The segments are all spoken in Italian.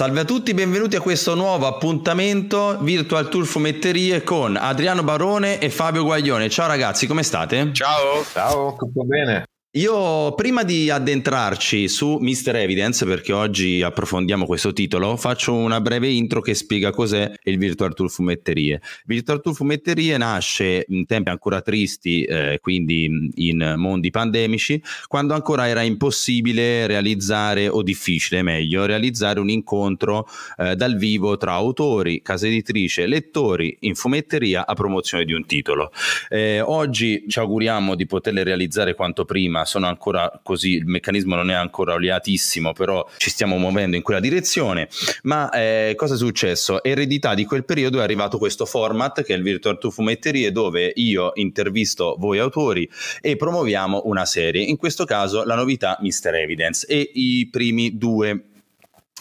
Salve a tutti, benvenuti a questo nuovo appuntamento Virtual Tour Fumetterie con Adriano Barone e Fabio Guaglione. Ciao ragazzi, come state? Ciao. Ciao, tutto bene. Io prima di addentrarci su Mr. Evidence, perché oggi approfondiamo questo titolo, faccio una breve intro che spiega cos'è il Virtual Tour Fumetterie. Virtual Tour Fumetterie nasce in tempi ancora tristi, eh, quindi in mondi pandemici, quando ancora era impossibile realizzare, o difficile meglio, realizzare un incontro eh, dal vivo tra autori, casa editrice, lettori in fumetteria a promozione di un titolo. Eh, oggi ci auguriamo di poterle realizzare quanto prima sono ancora così, il meccanismo non è ancora oliatissimo, però ci stiamo muovendo in quella direzione. Ma eh, cosa è successo? Eredità di quel periodo è arrivato questo format che è il Virtual to Fumetterie dove io intervisto voi autori e promuoviamo una serie. In questo caso la novità Mr. Evidence e i primi due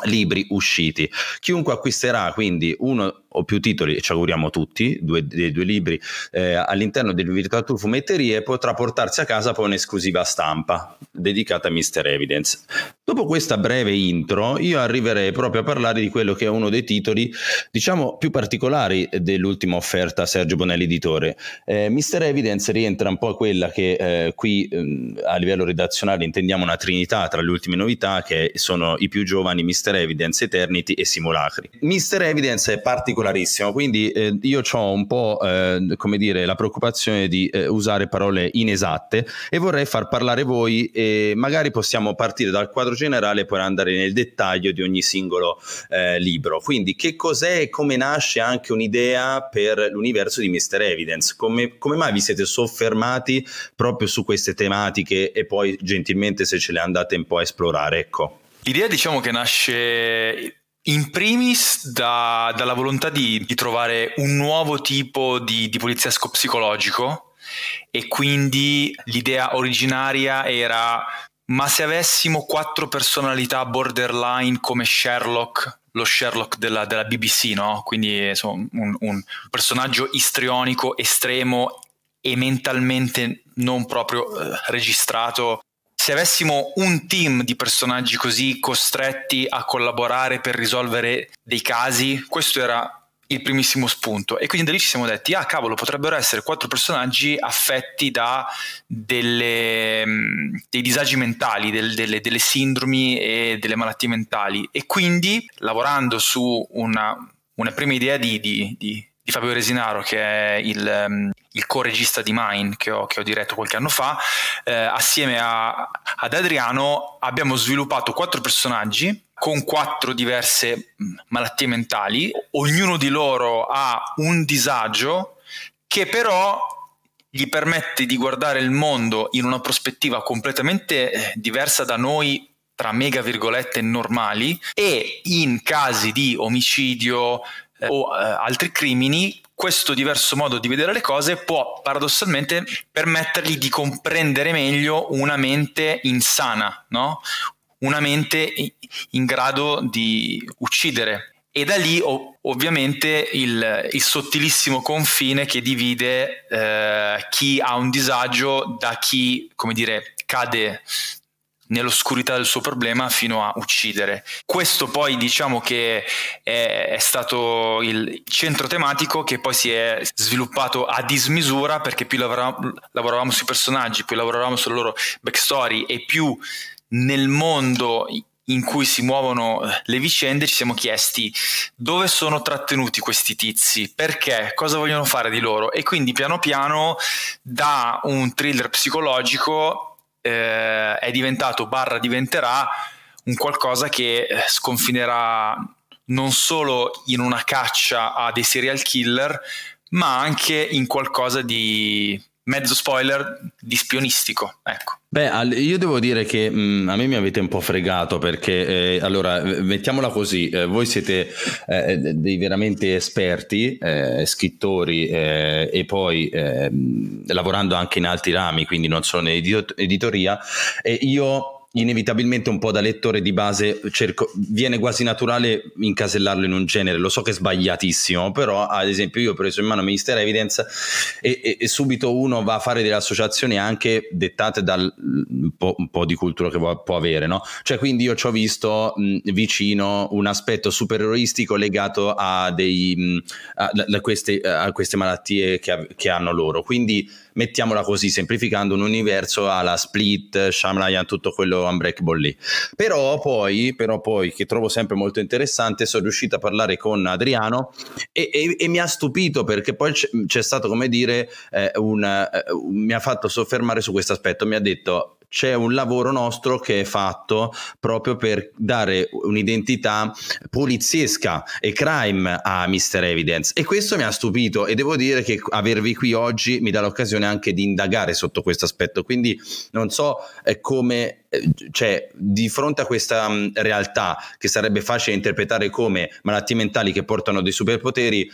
libri usciti. Chiunque acquisterà quindi uno o più titoli, ci auguriamo tutti, due, dei due libri eh, all'interno del Virtual Fumetterie, potrà portarsi a casa poi un'esclusiva stampa dedicata a Mr. Evidence. Dopo questa breve intro, io arriverei proprio a parlare di quello che è uno dei titoli, diciamo, più particolari dell'ultima offerta Sergio Bonelli editore. Eh, Mr. Evidence rientra un po' a quella che eh, qui eh, a livello redazionale intendiamo una trinità tra le ultime novità, che sono i più giovani Mr. Evidence, Eternity e Simulacri. Mr. Evidence è particolarissimo, quindi eh, io ho un po' eh, come dire la preoccupazione di eh, usare parole inesatte e vorrei far parlare voi e magari possiamo partire dal quadro generale e poi andare nel dettaglio di ogni singolo eh, libro. Quindi che cos'è e come nasce anche un'idea per l'universo di Mr. Evidence? Come, come mai vi siete soffermati proprio su queste tematiche e poi gentilmente se ce le andate un po' a esplorare? Ecco. L'idea diciamo che nasce in primis da, dalla volontà di, di, trovare un nuovo tipo di, di poliziesco psicologico e quindi l'idea originaria era ma se avessimo quattro personalità borderline come Sherlock, lo Sherlock della, della BBC, no? Quindi insomma, un, un, personaggio istrionico, estremo e mentalmente non proprio eh, registrato se avessimo un team di personaggi così costretti a collaborare per risolvere dei casi, questo era il primissimo spunto. E quindi da lì ci siamo detti ah cavolo potrebbero essere quattro personaggi affetti da delle, mm, dei disagi mentali del, delle, delle, sindromi e delle malattie mentali e quindi lavorando su una, una prima idea di, di, di, di Fabio Resinaro che è il, mm, il co-regista di Mine che ho, che ho, diretto qualche anno fa, eh, assieme a, ad Adriano abbiamo sviluppato quattro personaggi con quattro diverse mm, malattie mentali, ognuno di loro ha un disagio che però gli permette di guardare il mondo in una prospettiva completamente eh, diversa da noi tra mega virgolette normali. E in casi di omicidio o eh, altri crimini questo diverso modo di vedere le cose può paradossalmente permettergli di comprendere meglio una mente insana, no? una mente in grado di uccidere. E da lì ov- ovviamente il, il, sottilissimo confine che divide eh, chi ha un disagio da chi, come dire, cade nell'oscurità del suo problema fino a uccidere. Questo poi diciamo che è, è, stato il centro tematico che poi si è sviluppato a dismisura perché più lavoravamo, lavoravamo sui personaggi, più lavoravamo sulle loro backstory e più nel mondo in cui si muovono le vicende ci siamo chiesti dove sono trattenuti questi tizi, perché, cosa vogliono fare di loro e quindi piano piano da un thriller psicologico eh, è diventato barra diventerà un qualcosa che eh, sconfinerà non solo in una caccia a dei serial killer, ma anche in qualcosa di mezzo spoiler di spionistico. Ecco. Beh, io devo dire che mh, mm, a me mi avete un po' fregato perché, eh, allora, mettiamola così, eh, voi siete eh, dei veramente esperti, eh, scrittori eh, e poi ehm, lavorando anche in altri rami, quindi non solo in editoria, e io inevitabilmente un po' da lettore di base cerco, viene quasi naturale incasellarlo in un genere, lo so che è sbagliatissimo, però ad esempio io ho preso in mano Minister Evidence e, e, e subito uno va a fare delle associazioni anche dettate dal un po', un po di cultura che può, può, avere, no? Cioè quindi io ci ho visto mh, vicino un aspetto supereroistico legato a, dei, mh, a, a, queste, a queste, malattie che, che hanno loro, quindi mettiamola così, semplificando un universo alla Split, Shyamalan, tutto quello Unbreakable lì. Però poi, però poi, che trovo sempre molto interessante, sono riuscito a parlare con Adriano e, e, e mi ha stupito perché poi c'è, c'è stato, come dire, eh, un, eh, mi ha fatto soffermare su questo aspetto, mi ha detto c'è un lavoro nostro che è fatto proprio per dare un'identità poliziesca e crime a Mr. Evidence e questo mi ha stupito e devo dire che avervi qui oggi mi dà l'occasione anche di indagare sotto questo aspetto quindi non so eh, come eh, cioè di fronte a questa mh, realtà che sarebbe facile interpretare come malattie mentali che portano dei superpoteri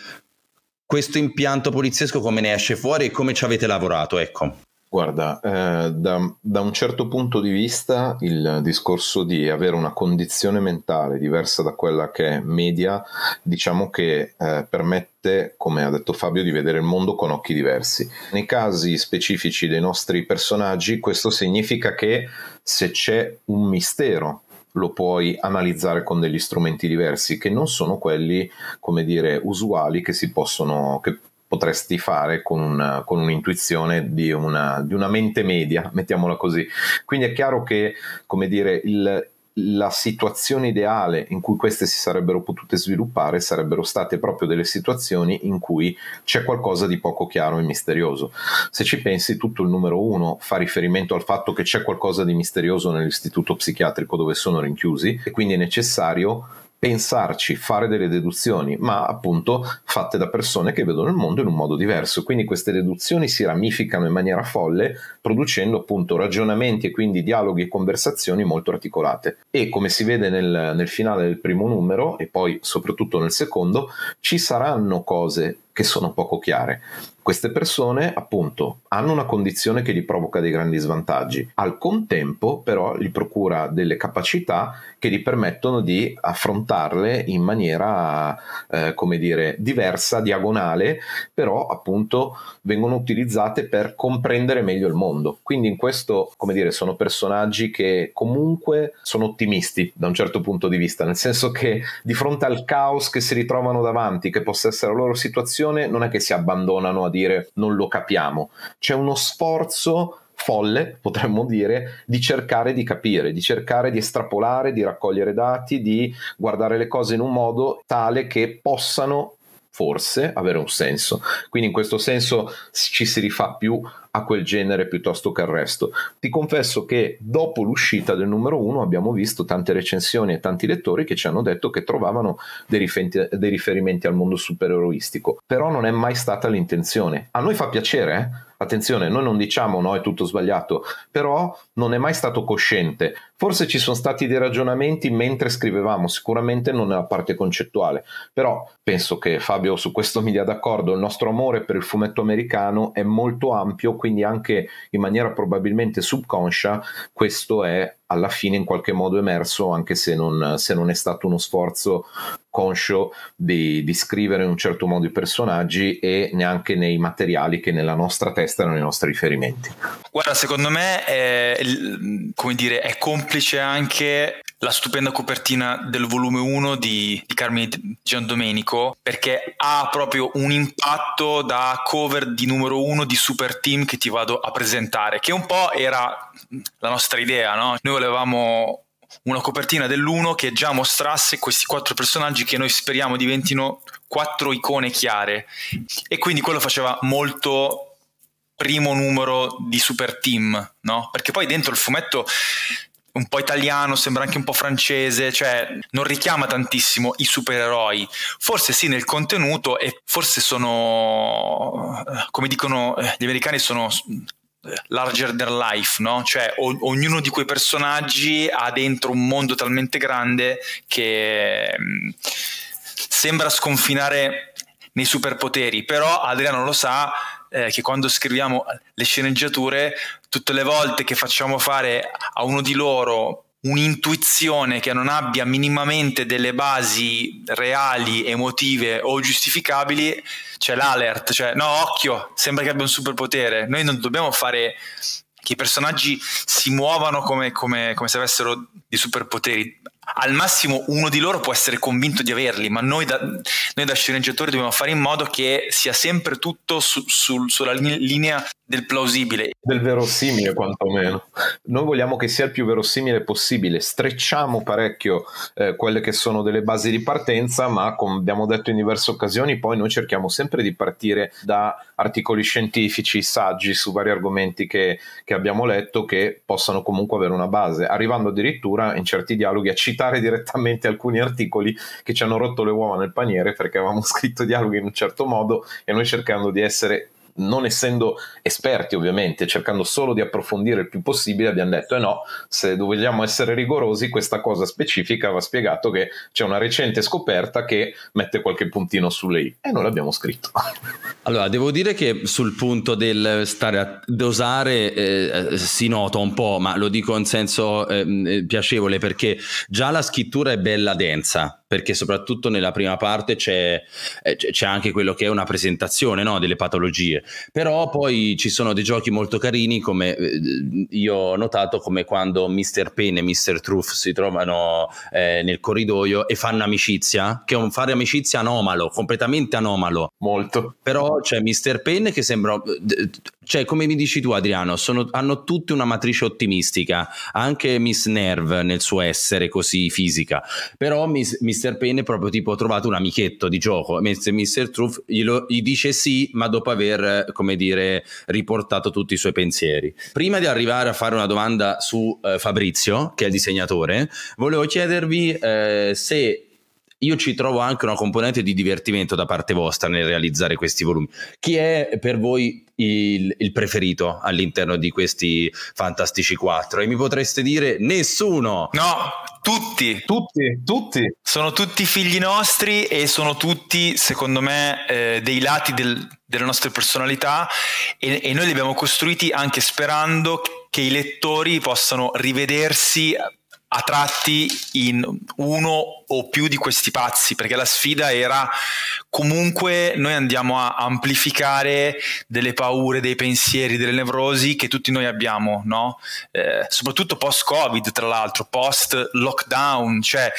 questo impianto poliziesco come ne esce fuori e come ci avete lavorato ecco Guarda, eh, da, da, un certo punto di vista il discorso di avere una condizione mentale diversa da quella che è media, diciamo che eh, permette, come ha detto Fabio, di vedere il mondo con occhi diversi. Nei casi specifici dei nostri personaggi, questo significa che se c'è un mistero lo puoi analizzare con degli strumenti diversi che non sono quelli, come dire, usuali che si possono, che potresti fare con, una, con un'intuizione di una, di una, mente media, mettiamola così. Quindi è chiaro che, come dire, il, la situazione ideale in cui queste si sarebbero potute sviluppare sarebbero state proprio delle situazioni in cui c'è qualcosa di poco chiaro e misterioso. Se ci pensi, tutto il numero uno fa riferimento al fatto che c'è qualcosa di misterioso nell'istituto psichiatrico dove sono rinchiusi e quindi è necessario pensarci, fare delle deduzioni, ma appunto fatte da persone che vedono il mondo in un modo diverso. Quindi queste deduzioni si ramificano in maniera folle, producendo appunto ragionamenti e quindi dialoghi e conversazioni molto articolate. E come si vede nel, nel finale del primo numero, e poi soprattutto nel secondo, ci saranno cose che sono poco chiare. Queste persone appunto hanno una condizione che gli provoca dei grandi svantaggi, al contempo però gli procura delle capacità che gli permettono di affrontarle in maniera eh, come dire diversa, diagonale, però appunto vengono utilizzate per comprendere meglio il mondo. Quindi in questo come dire sono personaggi che comunque sono ottimisti da un certo punto di vista, nel senso che di fronte al caos che si ritrovano davanti, che possa essere la loro situazione, situazione non è che si abbandonano a dire non lo capiamo, c'è uno sforzo folle, potremmo dire, di cercare di capire, di cercare di estrapolare, di raccogliere dati, di guardare le cose in un modo tale che possano forse avere un senso. Quindi in questo senso ci si rifà più a quel genere piuttosto che al resto. Ti confesso che dopo l'uscita del numero uno abbiamo visto tante recensioni e tanti lettori che ci hanno detto che trovavano dei, riferimenti, dei riferimenti al mondo supereroistico, però non è mai stata l'intenzione. A noi fa piacere, eh? Attenzione, noi non diciamo no, è tutto sbagliato, però non è mai stato cosciente. Forse ci sono stati dei ragionamenti mentre scrivevamo, sicuramente non nella parte concettuale, però penso che Fabio su questo mi dia d'accordo, il nostro amore per il fumetto americano è molto ampio, quindi anche in maniera probabilmente subconscia questo è alla fine in qualche modo emerso, anche se non, se non è stato uno sforzo conscio di, di, scrivere in un certo modo i personaggi e neanche nei materiali che nella nostra testa erano i nostri riferimenti. Guarda, secondo me è, come dire, è complice anche la stupenda copertina del volume 1 di, di Carmine Giandomenico perché ha proprio un impatto da cover di numero 1 di Super Team che ti vado a presentare, che un po' era la nostra idea, no? Noi volevamo una copertina dell'uno che già mostrasse questi quattro personaggi che noi speriamo diventino quattro icone chiare e quindi quello faceva molto primo numero di Super Team, no? Perché poi dentro il fumetto un po' italiano, sembra anche un po' francese, cioè non richiama tantissimo i supereroi. Forse sì nel contenuto e forse sono, come dicono gli americani, sono larger than life, no? Cioè o- ognuno di quei personaggi ha dentro un mondo talmente grande che mh, mm, sembra sconfinare nei superpoteri, però Adriano lo sa, eh, che quando scriviamo le sceneggiature, tutte le volte che facciamo fare a uno di loro un'intuizione che non abbia minimamente delle basi reali, emotive o giustificabili, c'è l'alert, cioè no, occhio, sembra che abbia un superpotere. Noi non dobbiamo fare che i personaggi si muovano come, come, come se avessero dei superpoteri al massimo uno di loro può essere convinto di averli, ma noi da, noi da sceneggiatori dobbiamo fare in modo che sia sempre tutto su, su, sulla linea del plausibile. Del verosimile quantomeno. Noi vogliamo che sia il più verosimile possibile, strecciamo parecchio eh, quelle che sono delle basi di partenza, ma come abbiamo detto in diverse occasioni, poi noi cerchiamo sempre di partire da articoli scientifici, saggi su vari argomenti che, che abbiamo letto che possano comunque avere una base, arrivando addirittura in certi dialoghi a citare direttamente alcuni articoli che ci hanno rotto le uova nel paniere perché avevamo scritto dialoghi in un certo modo e noi cercando di essere non essendo esperti ovviamente, cercando solo di approfondire il più possibile, abbiamo detto eh no, se vogliamo essere rigorosi, questa cosa specifica va spiegato che c'è una recente scoperta che mette qualche puntino sulle i e noi l'abbiamo scritto. Allora, devo dire che sul punto del stare a dosare eh, si nota un po', ma lo dico in senso ehm, eh, piacevole perché già la scrittura è bella densa, perché soprattutto nella prima parte c'è, eh, c'è anche quello che è una presentazione no, delle patologie, però poi ci sono dei giochi molto carini come eh, io ho notato come quando Mr. Payne e Mr. Truth si trovano eh, nel corridoio e fanno amicizia, che è un fare amicizia anomalo, completamente anomalo. Molto. Però c'è Mr. Penn che sembra, cioè come mi dici tu Adriano, sono, hanno tutte una matrice ottimistica, anche Miss Nerve nel suo essere così fisica, però Miss, Mr. Penn è proprio tipo trovato un amichetto di gioco, mentre Mr. Truth glielo, gli dice sì, ma dopo aver, come dire, riportato tutti i suoi pensieri. Prima di arrivare a fare una domanda su eh, Fabrizio, che è il disegnatore, volevo chiedervi eh, se io ci trovo anche una componente di divertimento da parte vostra nel realizzare questi volumi. Chi è per voi il, il, preferito all'interno di questi fantastici quattro? E mi potreste dire nessuno. No, tutti. Tutti, tutti. Sono tutti figli nostri e sono tutti, secondo me, eh, dei lati del, delle nostre personalità e, e noi li abbiamo costruiti anche sperando che i lettori possano rivedersi a tratti in uno o più di questi pazzi, perché la sfida era comunque noi andiamo a amplificare delle paure, dei pensieri, delle nevrosi che tutti noi abbiamo, no? Eh, soprattutto post-Covid, tra l'altro, post-lockdown, cioè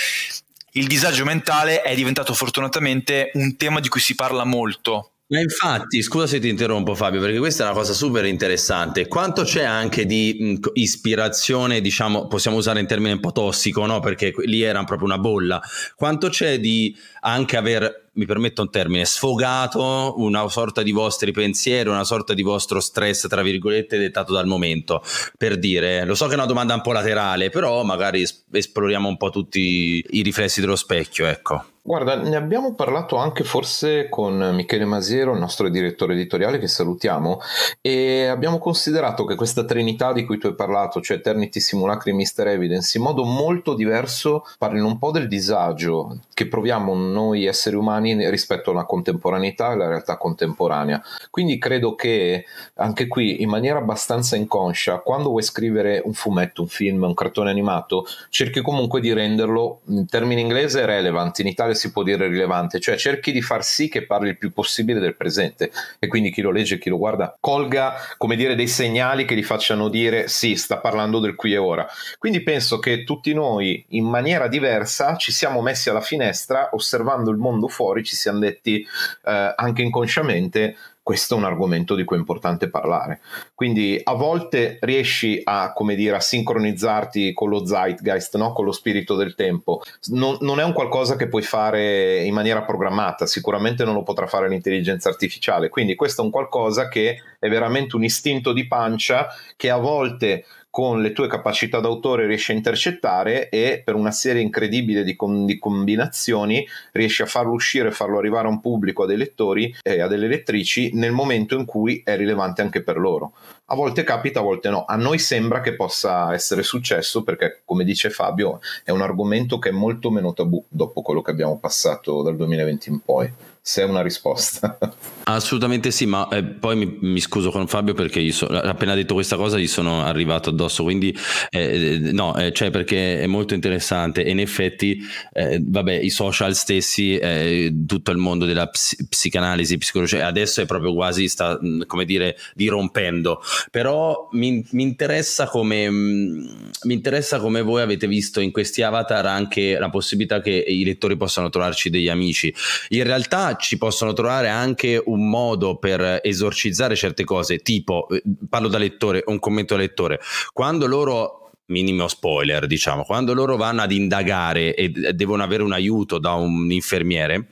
il disagio mentale è diventato fortunatamente un tema di cui si parla molto ma infatti, scusa se ti interrompo Fabio, perché questa è una cosa super interessante. Quanto c'è anche di mh, ispirazione, diciamo, possiamo usare in termine un po' tossico, no? Perché lì era proprio una bolla. Quanto c'è di anche aver, mi permetto un termine, sfogato una sorta di vostri pensieri, una sorta di vostro stress, tra virgolette, dettato dal momento. Per dire, lo so che è una domanda un po' laterale, però magari esploriamo un po' tutti i riflessi dello specchio, ecco. Guarda, ne abbiamo parlato anche forse con Michele Masiero, il nostro direttore editoriale che salutiamo, e abbiamo considerato che questa trinità di cui tu hai parlato, cioè Eternity Simulacri Mister Evidence, in modo molto diverso parlino un po' del disagio che proviamo noi esseri umani rispetto alla contemporaneità e alla realtà contemporanea. Quindi credo che anche qui, in maniera abbastanza inconscia, quando vuoi scrivere un fumetto, un film, un cartone animato, cerchi comunque di renderlo in termini inglese relevant, in Italia si può dire rilevante, cioè cerchi di far sì che parli il più possibile del presente e quindi chi lo legge, chi lo guarda, colga come dire dei segnali che gli facciano dire sì, sta parlando del qui e ora. Quindi penso che tutti noi in maniera diversa ci siamo messi alla finestra osservando il mondo fuori, ci siamo detti eh, anche inconsciamente questo è un argomento di cui è importante parlare. Quindi a volte riesci a, dire, a sincronizzarti con lo zeitgeist, no? con lo spirito del tempo. Non, non, è un qualcosa che puoi fare in maniera programmata, sicuramente non lo potrà fare l'intelligenza artificiale. Quindi questo è un qualcosa che è veramente un istinto di pancia che a volte con le tue capacità d'autore riesci a intercettare e per una serie incredibile di, com- di combinazioni riesci a farlo uscire, farlo arrivare a un pubblico, a dei lettori e a delle lettrici nel momento in cui è rilevante anche per loro. a volte capita, a volte no. A noi sembra che possa essere successo perché, come dice Fabio, è un argomento che è molto meno tabù dopo quello che abbiamo passato dal 2020 in poi se è una risposta. Assolutamente sì, ma eh, poi mi, mi, scuso con Fabio perché gli so, appena detto questa cosa gli sono arrivato addosso, quindi eh, no, eh, cioè perché è molto interessante e in effetti, eh, vabbè, i social stessi, eh, tutto il mondo della ps- psicanalisi, psicologia, adesso è proprio quasi, sta, come dire, dirompendo, però mi, mi, interessa come, mi interessa come voi avete visto in questi avatar anche la possibilità che i lettori possano trovarci degli amici. In realtà ci possono trovare anche un modo per esorcizzare certe cose, tipo, eh, parlo da lettore, un commento da lettore, quando loro minimo spoiler, diciamo, quando loro vanno ad indagare e devono avere un aiuto da un infermiere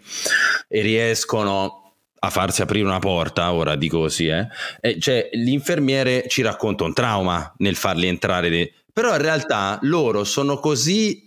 e riescono a farsi aprire una porta, ora dico così, eh, cioè l'infermiere ci racconta un trauma nel farli entrare, però in realtà loro sono così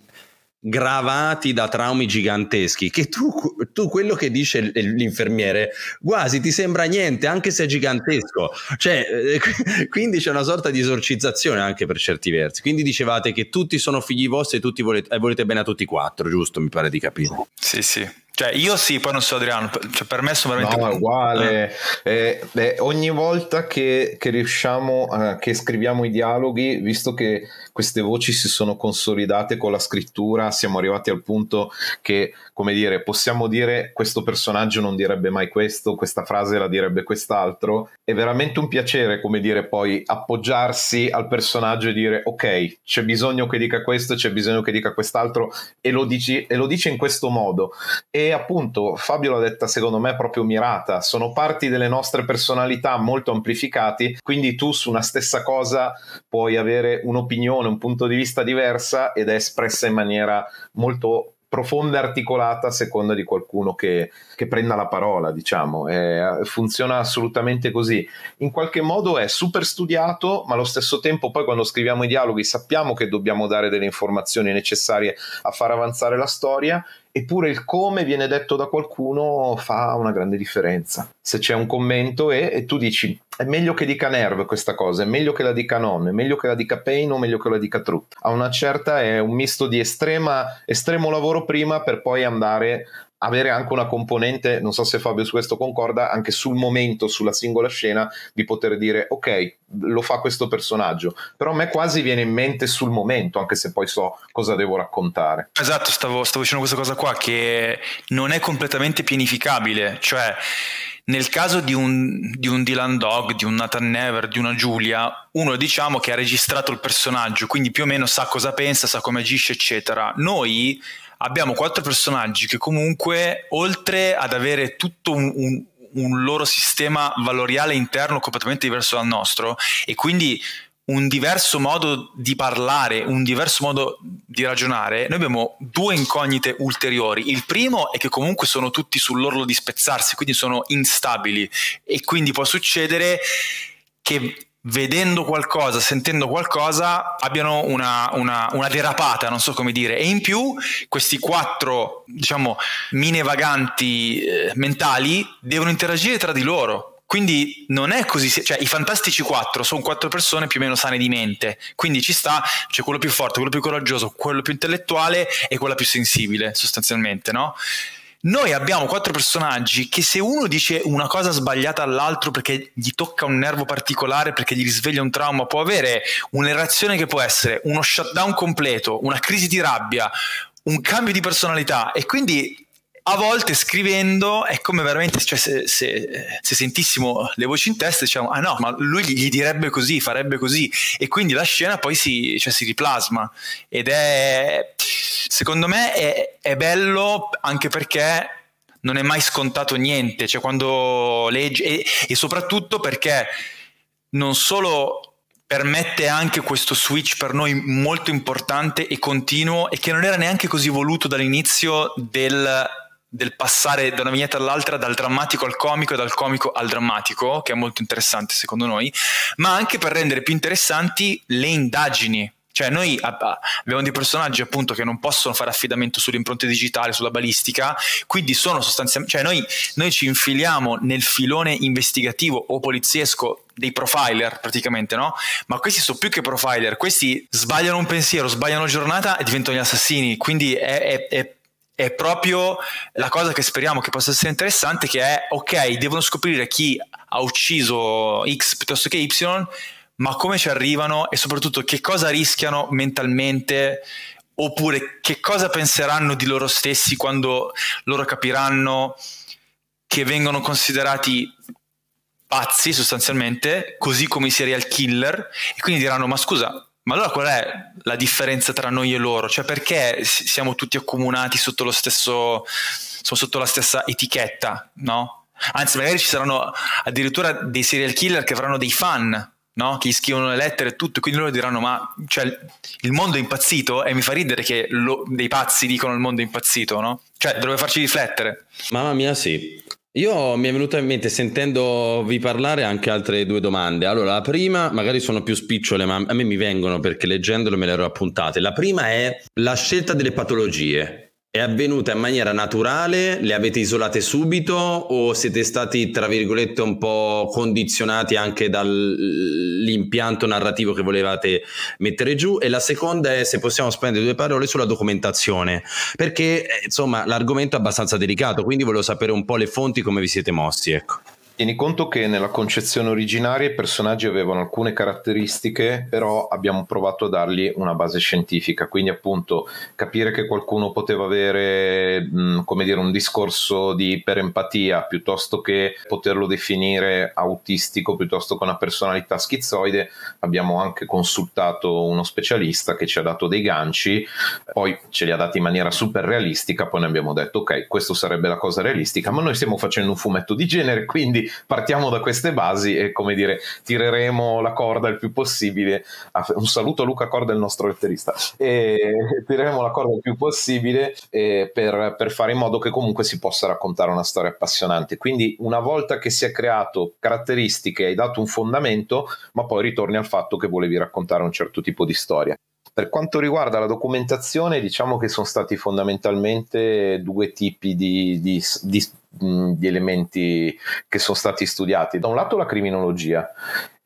gravati da traumi giganteschi che tu, tu, quello che dice l'infermiere quasi ti sembra niente anche se è gigantesco. Cioè, eh, quindi c'è una sorta di esorcizzazione anche per certi versi. Quindi dicevate che tutti sono figli vostri e tutti volete, eh, volete bene a tutti e quattro giusto? Mi pare di capire. Sì sì. Cioè, io sì, poi non so Adriano, cioè, per me sono veramente... No, uguale. Eh. Eh, eh, ogni volta che, che riusciamo, a, che scriviamo i dialoghi, visto che queste voci si sono consolidate con la scrittura, siamo arrivati al punto che, come dire, possiamo dire questo personaggio non direbbe mai questo, questa frase la direbbe quest'altro. È veramente un piacere, come dire, poi appoggiarsi al personaggio e dire ok, c'è bisogno che dica questo, c'è bisogno che dica quest'altro e lo dici, e lo dici in questo modo. E appunto Fabio l'ha detta secondo me proprio mirata, sono parti delle nostre personalità molto amplificati, quindi tu su una stessa cosa puoi avere un'opinione un punto di vista diversa ed è espressa in maniera molto profonda e articolata a seconda di qualcuno che, che prenda la parola, diciamo. Eh, funziona assolutamente così. In qualche modo è super studiato, ma allo stesso tempo poi quando scriviamo i dialoghi sappiamo che dobbiamo dare delle informazioni necessarie a far avanzare la storia eppure il come viene detto da qualcuno fa una grande differenza. Se c'è un commento e, e, tu dici è meglio che dica Nerve questa cosa, è meglio che la dica Non, è meglio che la dica Pain o meglio che la dica Truth. A una certa è un misto di estrema, estremo lavoro prima per poi andare avere anche una componente, non so se Fabio su questo concorda, anche sul momento, sulla singola scena, di poter dire ok, lo fa questo personaggio, però a me quasi viene in mente sul momento, anche se poi so cosa devo raccontare. Esatto, stavo, stavo dicendo questa cosa qua, che non è completamente pianificabile, cioè nel caso di un, di un, Dylan Dog, di un Nathan Never, di una Giulia, uno diciamo che ha registrato il personaggio, quindi più o meno sa cosa pensa, sa come agisce, eccetera. Noi abbiamo quattro personaggi che comunque, oltre ad avere tutto un, un, un loro sistema valoriale interno completamente diverso dal nostro, e quindi un diverso modo di parlare, un diverso modo di ragionare, noi abbiamo due incognite ulteriori. Il primo è che comunque sono tutti sull'orlo di spezzarsi, quindi sono instabili e quindi può succedere che vedendo qualcosa, sentendo qualcosa, abbiano una, una, una, derapata, non so come dire. E in più questi quattro, diciamo, mine vaganti eh, mentali devono interagire tra di loro. Quindi non è così, cioè i fantastici quattro sono quattro persone più o meno sane di mente, quindi ci sta, c'è quello più forte, quello più coraggioso, quello più intellettuale e quella più sensibile sostanzialmente, no? Noi abbiamo quattro personaggi che se uno dice una cosa sbagliata all'altro perché gli tocca un nervo particolare, perché gli risveglia un trauma, può avere una reazione che può essere uno shutdown completo, una crisi di rabbia, un cambio di personalità. E quindi a volte scrivendo è come veramente, cioè se, se, se, sentissimo le voci in testa diciamo, ah no, ma lui gli direbbe così, farebbe così e quindi la scena poi si, cioè, si riplasma. Ed è, secondo me è, è bello anche perché non è mai scontato niente, cioè quando leggi e, e soprattutto perché non solo permette anche questo switch per noi molto importante e continuo e che non era neanche così voluto dall'inizio del del passare da una vignetta all'altra dal drammatico al comico e dal comico al drammatico, che è molto interessante secondo noi, ma anche per rendere più interessanti le indagini. Cioè noi abbiamo dei personaggi appunto che non possono fare affidamento sulle impronte digitali, sulla balistica, quindi sono sostanzialmente, cioè noi, noi ci infiliamo nel filone investigativo o poliziesco dei profiler praticamente, no? Ma questi sono più che profiler, questi sbagliano un pensiero, sbagliano giornata e diventano gli assassini, quindi è, è, è è proprio la cosa che speriamo che possa essere interessante, che è ok, devono scoprire chi ha ucciso X piuttosto che Y, ma come ci arrivano e soprattutto che cosa rischiano mentalmente oppure che cosa penseranno di loro stessi quando loro capiranno che vengono considerati pazzi sostanzialmente, così come i serial killer, e quindi diranno ma scusa, ma allora qual è la differenza tra noi e loro? Cioè perché siamo tutti accomunati sotto lo stesso, sotto la stessa etichetta, no? Anzi, magari ci saranno addirittura dei serial killer che avranno dei fan, no? Che scrivono le lettere e tutto, quindi loro diranno: Ma cioè, il mondo è impazzito? E mi fa ridere che lo, dei pazzi dicono il mondo è impazzito, no? Cioè, dovrebbe farci riflettere. Mamma mia, sì. Io mi è venuta in mente sentendovi parlare anche altre due domande. Allora, la prima, magari sono più spicciole, ma a me mi vengono perché leggendolo me le ero appuntate. La prima è la scelta delle patologie. È avvenuta in maniera naturale? Le avete isolate subito o siete stati, tra virgolette, un po' condizionati anche dall'impianto narrativo che volevate mettere giù? E la seconda è se possiamo spendere due parole sulla documentazione, perché eh, insomma l'argomento è abbastanza delicato, quindi volevo sapere un po' le fonti, come vi siete mossi. Ecco. Tieni conto che nella concezione originaria i personaggi avevano alcune caratteristiche, però abbiamo provato a dargli una base scientifica, quindi appunto capire che qualcuno poteva avere, mh, come dire, un discorso di iperempatia piuttosto che poterlo definire autistico, piuttosto che una personalità schizoide, abbiamo anche consultato uno specialista che ci ha dato dei ganci, poi ce li ha dati in maniera super realistica, poi ne abbiamo detto ok, questo sarebbe la cosa realistica, ma noi stiamo facendo un fumetto di genere, quindi partiamo da queste basi e come dire tireremo la corda il più possibile. Un saluto a Luca Corda il nostro letterista. E tireremo la corda il più possibile per, per fare in modo che comunque si possa raccontare una storia appassionante. Quindi una volta che si è creato caratteristiche hai dato un fondamento ma poi ritorni al fatto che volevi raccontare un certo tipo di storia per quanto riguarda la documentazione, diciamo che sono stati fondamentalmente due tipi di, di, di di elementi che sono stati studiati. Da un lato la criminologia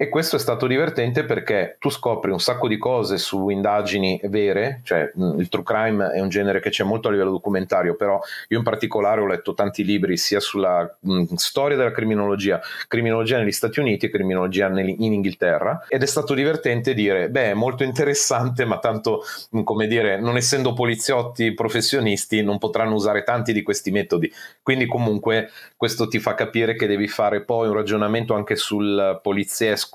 e questo è stato divertente perché tu scopri un sacco di cose su indagini vere, cioè il true crime è un genere che c'è molto a livello documentario, però io in particolare ho letto tanti libri sia sulla mh, storia della criminologia, criminologia negli Stati Uniti e criminologia in Inghilterra ed è stato divertente dire, beh, è molto interessante, ma tanto, come dire, non essendo poliziotti professionisti non potranno usare tanti di questi metodi. Quindi comunque questo ti fa capire che devi fare poi un ragionamento anche sul poliziesco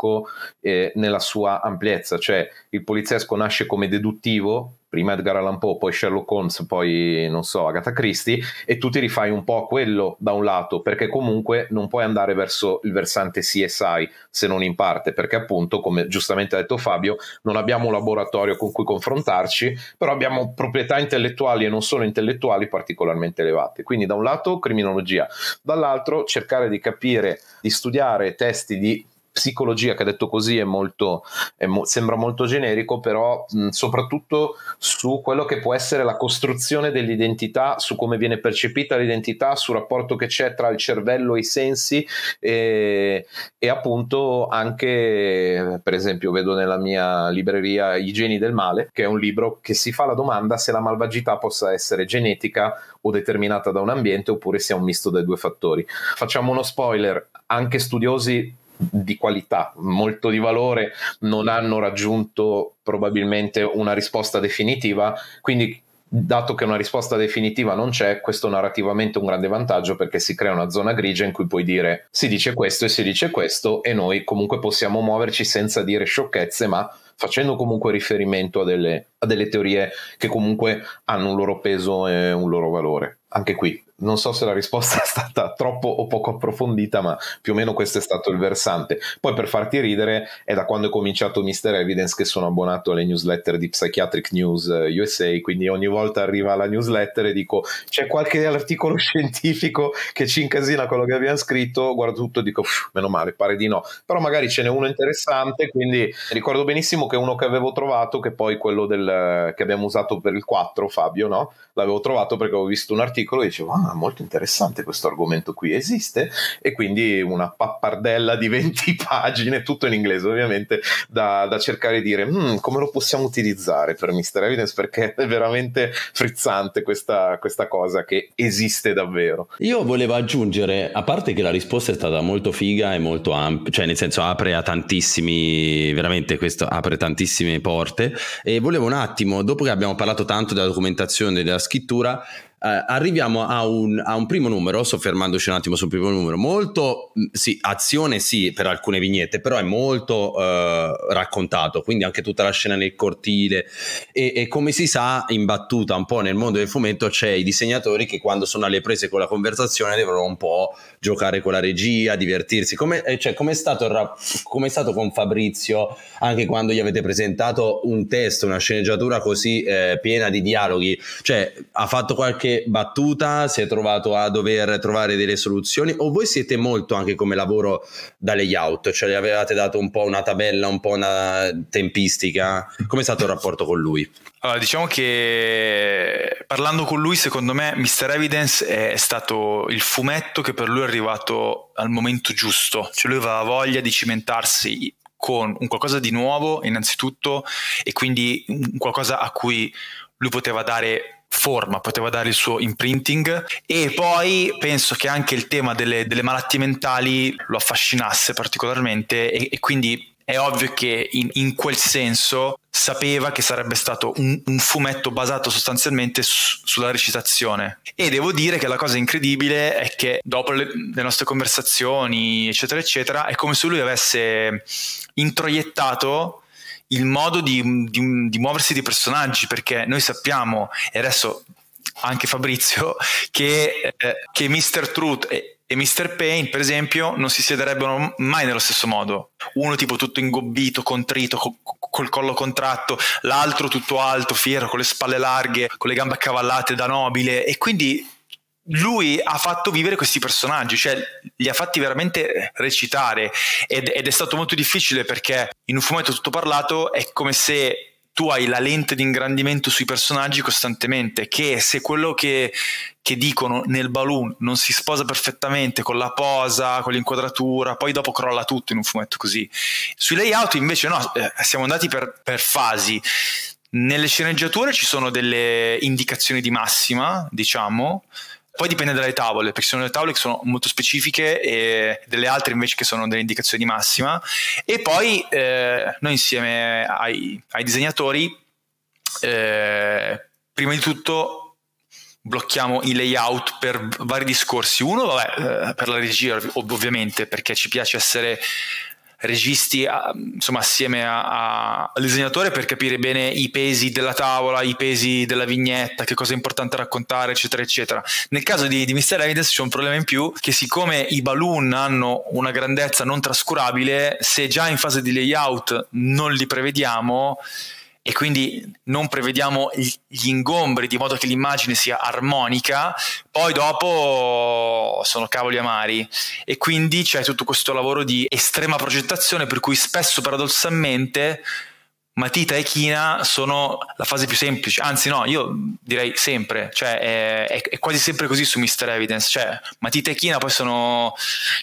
eh, nella sua ampiezza, cioè il poliziesco nasce come deduttivo prima Edgar Allan Poe, poi Sherlock Holmes, poi non so, Agatha Christie, e tu ti rifai un po' a quello da un lato, perché comunque non puoi andare verso il versante CSI se non in parte, perché appunto, come giustamente ha detto Fabio, non abbiamo un laboratorio con cui confrontarci, però abbiamo proprietà intellettuali e non solo intellettuali particolarmente elevate. Quindi da un lato criminologia, dall'altro cercare di capire, di studiare testi di psicologia che detto così è molto, è mo- sembra molto generico, però mh, soprattutto su quello che può essere la costruzione dell'identità, su come viene percepita l'identità, sul rapporto che c'è tra il cervello e i sensi e, e appunto anche, per esempio, vedo nella mia libreria I geni del male, che è un libro che si fa la domanda se la malvagità possa essere genetica o determinata da un ambiente oppure sia un misto dei due fattori. Facciamo uno spoiler, anche studiosi di qualità, molto di valore, non hanno raggiunto probabilmente una risposta definitiva, quindi dato che una risposta definitiva non c'è, questo narrativamente è un grande vantaggio perché si crea una zona grigia in cui puoi dire si dice questo e si dice questo e noi comunque possiamo muoverci senza dire sciocchezze, ma facendo comunque riferimento a delle, a delle teorie che comunque hanno un loro peso e un loro valore. anche qui non so se la risposta è stata troppo o poco approfondita, ma più o meno questo è stato il versante. Poi per farti ridere, è da quando è cominciato Mr. Evidence che sono abbonato alle newsletter di Psychiatric News eh, USA, quindi ogni volta arriva la newsletter e dico c'è qualche articolo scientifico che ci incasina quello che abbiamo scritto, guardo tutto e dico meno male, pare di no. Però magari ce n'è uno interessante, quindi ricordo benissimo che uno che avevo trovato, che poi quello del, che abbiamo usato per il 4, Fabio, no? L'avevo trovato perché avevo visto un articolo e dicevo ah, molto interessante questo argomento qui, esiste? E quindi una pappardella di 20 pagine, tutto in inglese ovviamente, da, da cercare di dire mm, come lo possiamo utilizzare per Mr. Evidence perché è veramente frizzante questa, questa cosa che esiste davvero. Io volevo aggiungere, a parte che la risposta è stata molto figa e molto ampia, cioè nel senso apre a tantissimi, veramente questo apre tantissime porte e volevo un attimo, dopo che abbiamo parlato tanto della documentazione e della scrittura, Uh, arriviamo a un, a un, primo numero, soffermandoci un attimo sul primo numero, molto, mm, sì, azione sì per alcune vignette, però è molto uh, raccontato, quindi anche tutta la scena nel cortile. E, e, come si sa in battuta un po' nel mondo del fumetto c'è i disegnatori che quando sono alle prese con la conversazione devono un po' giocare con la regia, divertirsi, come, eh, cioè, è stato, come è stato con Fabrizio anche quando gli avete presentato un testo, una sceneggiatura così eh, piena di dialoghi, cioè ha fatto qualche qualche battuta, si è trovato a dover trovare delle soluzioni o voi siete molto anche come lavoro da layout, cioè gli avevate dato un po' una tabella, un po' una tempistica? Come è stato il rapporto con lui? Allora, diciamo che parlando con lui, secondo me, Mr. Evidence è stato il fumetto che per lui è arrivato al momento giusto, cioè lui aveva voglia di cimentarsi con un qualcosa di nuovo innanzitutto e quindi un qualcosa a cui lui poteva dare forma, poteva dare il suo imprinting e poi penso che anche il tema delle, delle malattie mentali lo affascinasse particolarmente e, e quindi è ovvio che in, in, quel senso sapeva che sarebbe stato un, un fumetto basato sostanzialmente su, sulla recitazione. E devo dire che la cosa incredibile è che dopo le, le, nostre conversazioni, eccetera, eccetera, è come se lui avesse introiettato il modo di, di, di muoversi dei personaggi, perché noi sappiamo, e adesso anche Fabrizio, che, eh, che Mr. Truth e, e Mr. Pain, per esempio, non si siederebbero mai nello stesso modo. Uno tipo tutto ingobbito, contrito, co- col collo contratto, l'altro tutto alto, fiero, con le spalle larghe, con le gambe accavallate da nobile. E quindi lui ha fatto vivere questi personaggi, cioè li ha fatti veramente recitare ed, ed, è stato molto difficile perché in un fumetto tutto parlato è come se tu hai la lente di ingrandimento sui personaggi costantemente, che se quello che, che dicono nel balloon non si sposa perfettamente con la posa, con l'inquadratura, poi dopo crolla tutto in un fumetto così. Sui layout invece no, eh, siamo andati per, per fasi. Nelle sceneggiature ci sono delle indicazioni di massima, diciamo, poi dipende dalle tavole, perché ci sono delle tavole che sono molto specifiche e delle altre invece che sono delle indicazioni di massima. E poi eh, noi insieme ai, ai disegnatori, eh, prima di tutto blocchiamo i layout per vari discorsi. Uno, vabbè, eh, per la regia ovviamente, perché ci piace essere registi insomma assieme a, a, al disegnatore per capire bene i pesi della tavola, i pesi della vignetta, che cosa è importante raccontare, eccetera, eccetera. Nel caso di, di Mr. Evidence c'è un problema in più che siccome i balloon hanno una grandezza non trascurabile, se già in fase di layout non li prevediamo, e quindi non prevediamo gli ingombri di modo che l'immagine sia armonica, poi dopo sono cavoli amari e quindi c'è tutto questo lavoro di estrema progettazione per cui spesso paradossalmente matita e china sono la fase più semplice, anzi no, io direi sempre, cioè è, è, è quasi sempre così su Mr. Evidence, cioè matita e china poi sono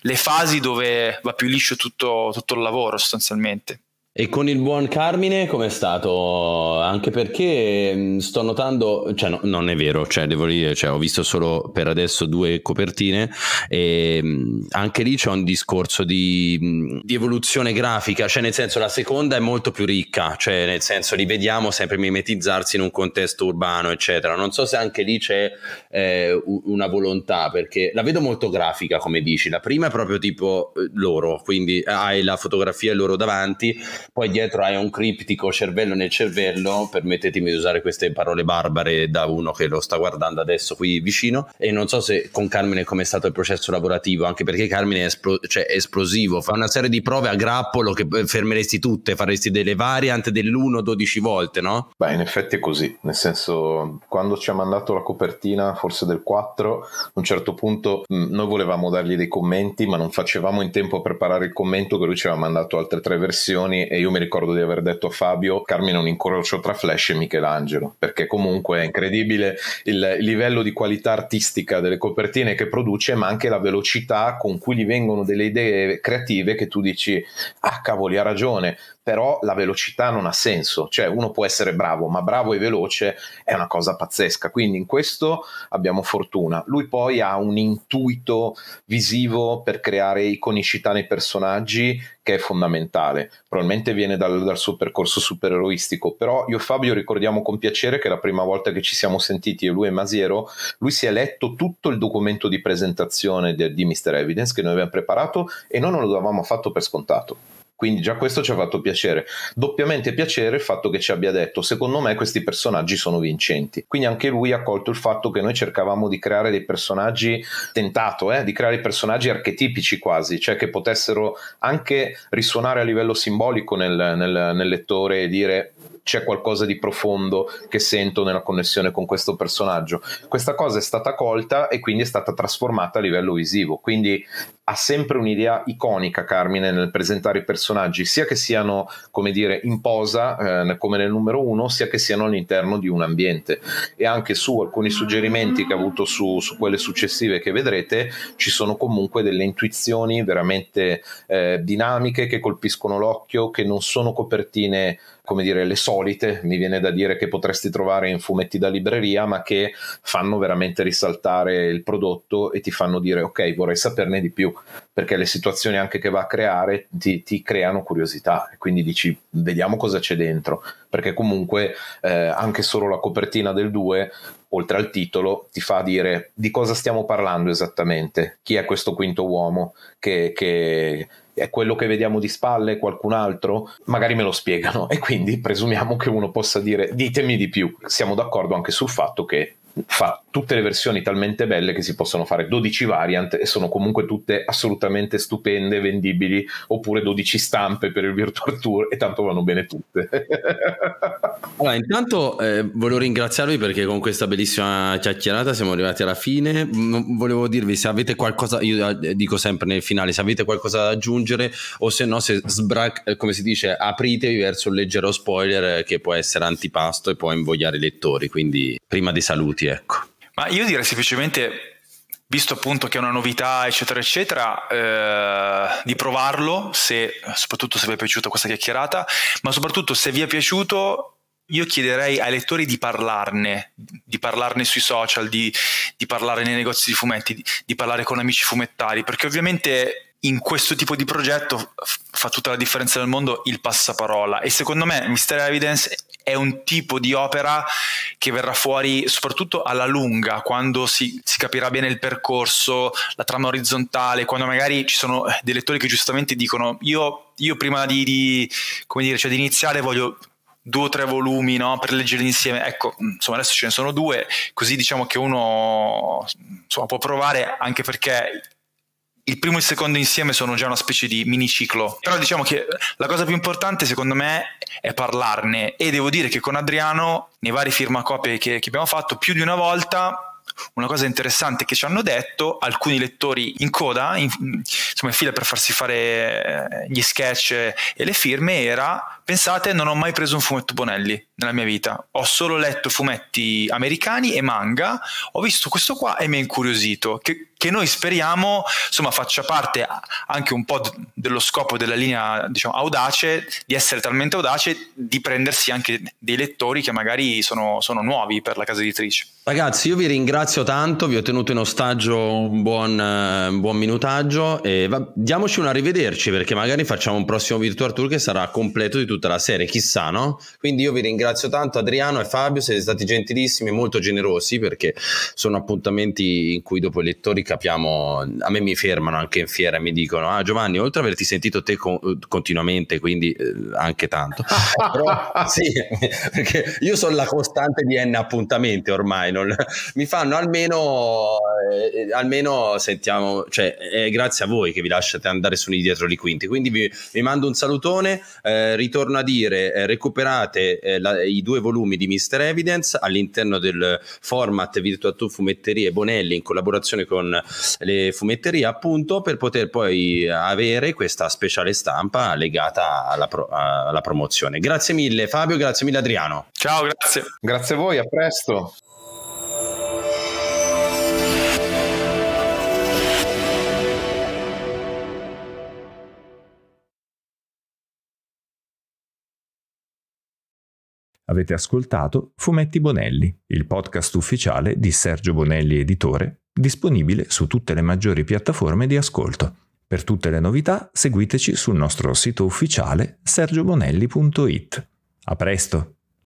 le fasi dove va più liscio tutto, tutto il lavoro sostanzialmente. E con il buon Carmine com'è stato? Anche perché sto notando, cioè no, non è vero, cioè devo dire, cioè, ho visto solo per adesso due copertine e anche lì c'è un discorso di, di, evoluzione grafica, cioè nel senso la seconda è molto più ricca, cioè nel senso li vediamo sempre mimetizzarsi in un contesto urbano eccetera, non so se anche lì c'è eh, una volontà perché la vedo molto grafica come dici, la prima è proprio tipo eh, loro, quindi hai la fotografia loro davanti poi dietro hai un criptico cervello nel cervello, permettetemi di usare queste parole barbare da uno che lo sta guardando adesso qui vicino e non so se con Carmine come è stato il processo lavorativo, anche perché Carmine è, esplo- cioè, esplosivo, fa una serie di prove a grappolo che fermeresti tutte, faresti delle variant dell'1 12 volte, no? Beh, in effetti è così, nel senso quando ci ha mandato la copertina, forse del 4, a un certo punto mh, noi volevamo dargli dei commenti, ma non facevamo in tempo a preparare il commento che lui ci aveva mandato altre tre versioni e io mi ricordo di aver detto a Fabio, Carmine è un incrocio tra Flash e Michelangelo, perché comunque è incredibile il, livello di qualità artistica delle copertine che produce, ma anche la velocità con cui gli vengono delle idee creative che tu dici, ah cavoli, ha ragione, però la velocità non ha senso, cioè uno può essere bravo, ma bravo e veloce è una cosa pazzesca, quindi in questo abbiamo fortuna. Lui poi ha un intuito visivo per creare iconicità nei personaggi che è fondamentale, probabilmente viene dal, dal suo percorso supereroistico, però io e Fabio ricordiamo con piacere che la prima volta che ci siamo sentiti, lui e Masiero, lui si è letto tutto il documento di presentazione di, di Mr. Evidence che noi abbiamo preparato e noi non lo davamo affatto per scontato quindi già questo ci ha fatto piacere. Doppiamente piacere il fatto che ci abbia detto, secondo me questi personaggi sono vincenti. Quindi anche lui ha colto il fatto che noi cercavamo di creare dei personaggi, tentato, eh, di creare personaggi archetipici quasi, cioè che potessero anche risuonare a livello simbolico nel, nel, nel lettore e dire c'è qualcosa di profondo che sento nella connessione con questo personaggio. Questa cosa è stata colta e quindi è stata trasformata a livello visivo. Quindi ha sempre un'idea iconica Carmine nel presentare i personaggi, sia che siano, come dire, in posa, eh, come nel numero uno, sia che siano all'interno di un ambiente. E anche su alcuni suggerimenti che ha avuto su, su quelle successive che vedrete, ci sono comunque delle intuizioni veramente eh, dinamiche che colpiscono l'occhio, che non sono copertine come dire, le solite, mi viene da dire che potresti trovare in fumetti da libreria, ma che fanno veramente risaltare il prodotto e ti fanno dire ok, vorrei saperne di più, perché le situazioni anche che va a creare ti, ti creano curiosità. E quindi dici vediamo cosa c'è dentro, perché comunque eh, anche solo la copertina del 2 oltre al titolo, ti fa dire di cosa stiamo parlando esattamente, chi è questo quinto uomo? Che, che è quello che vediamo di spalle, qualcun altro, magari me lo spiegano. E quindi presumiamo che uno possa dire ditemi di più. Siamo d'accordo anche sul fatto che fa tutte le versioni talmente belle che si possono fare 12 variant e sono comunque tutte assolutamente stupende, vendibili, oppure 12 stampe per il Virtual Tour e tanto vanno bene tutte. allora, intanto eh, volevo ringraziarvi perché con questa bellissima chiacchierata siamo arrivati alla fine. Volevo dirvi se avete qualcosa, io eh, dico sempre nel finale, se avete qualcosa da aggiungere o se no, se sbrac, eh, come si dice, apritevi verso un leggero spoiler eh, che può essere antipasto e può invogliare i lettori. Quindi prima dei saluti tutti, ecco. Ma io direi semplicemente, visto appunto che è una novità, eccetera, eccetera, eh, di provarlo, se, soprattutto se vi è piaciuta questa chiacchierata, ma soprattutto se vi è piaciuto io chiederei ai lettori di parlarne, di parlarne sui social, di, di parlare nei negozi di fumetti, di, di, parlare con amici fumettari, perché ovviamente in questo tipo di progetto fa tutta la differenza nel mondo il passaparola e secondo me Mystery Evidence è un tipo di opera che verrà fuori soprattutto alla lunga, quando si, si, capirà bene il percorso, la trama orizzontale, quando magari ci sono dei lettori che giustamente dicono io, io prima di, di, dire, cioè di iniziare voglio due o tre volumi no, per leggerli insieme. Ecco, insomma, adesso ce ne sono due, così diciamo che uno insomma, può provare anche perché il primo e il secondo insieme sono già una specie di miniciclo. Però diciamo che la cosa più importante secondo me è parlarne e devo dire che con Adriano, nei vari firmacopie che, che abbiamo fatto, più di una volta una cosa interessante che ci hanno detto alcuni lettori in coda, in, insomma in fila per farsi fare gli sketch e le firme, era pensate non ho mai preso un fumetto Bonelli nella mia vita, ho solo letto fumetti americani e manga, ho visto questo qua e mi ha incuriosito, che, che noi speriamo insomma faccia parte anche un po' dello scopo della linea diciamo audace, di essere talmente audace di prendersi anche dei lettori che magari sono, sono nuovi per la casa editrice. Ragazzi io vi ringrazio tanto, vi ho tenuto in ostaggio un buon, uh, buon minutaggio e va, diamoci un arrivederci perché magari facciamo un prossimo Virtual Tour che sarà completo di tutta la serie, chissà, no? Quindi io vi ringrazio tanto Adriano e Fabio, siete stati gentilissimi e molto generosi perché sono appuntamenti in cui dopo i lettori capiamo, a me mi fermano anche in fiera e mi dicono, ah Giovanni, oltre ad averti sentito te con, continuamente, quindi eh, anche tanto, però sì, perché io sono la costante di N appuntamenti ormai, non, mi fanno almeno, eh, almeno sentiamo, cioè è grazie a voi che vi lasciate andare su dietro i quinti, quindi vi, vi mando un salutone, eh, ritorno a dire, eh, recuperate eh, la, i due volumi di Mr. Evidence all'interno del format Virtual Tour Fumetterie Bonelli in collaborazione con le fumetterie appunto per poter poi avere questa speciale stampa legata alla, pro, alla promozione. Grazie mille Fabio, grazie mille Adriano. Ciao, grazie. Grazie a voi, a presto. Avete ascoltato Fumetti Bonelli, il podcast ufficiale di Sergio Bonelli Editore, disponibile su tutte le maggiori piattaforme di ascolto. Per tutte le novità seguiteci sul nostro sito ufficiale sergiobonelli.it. A presto!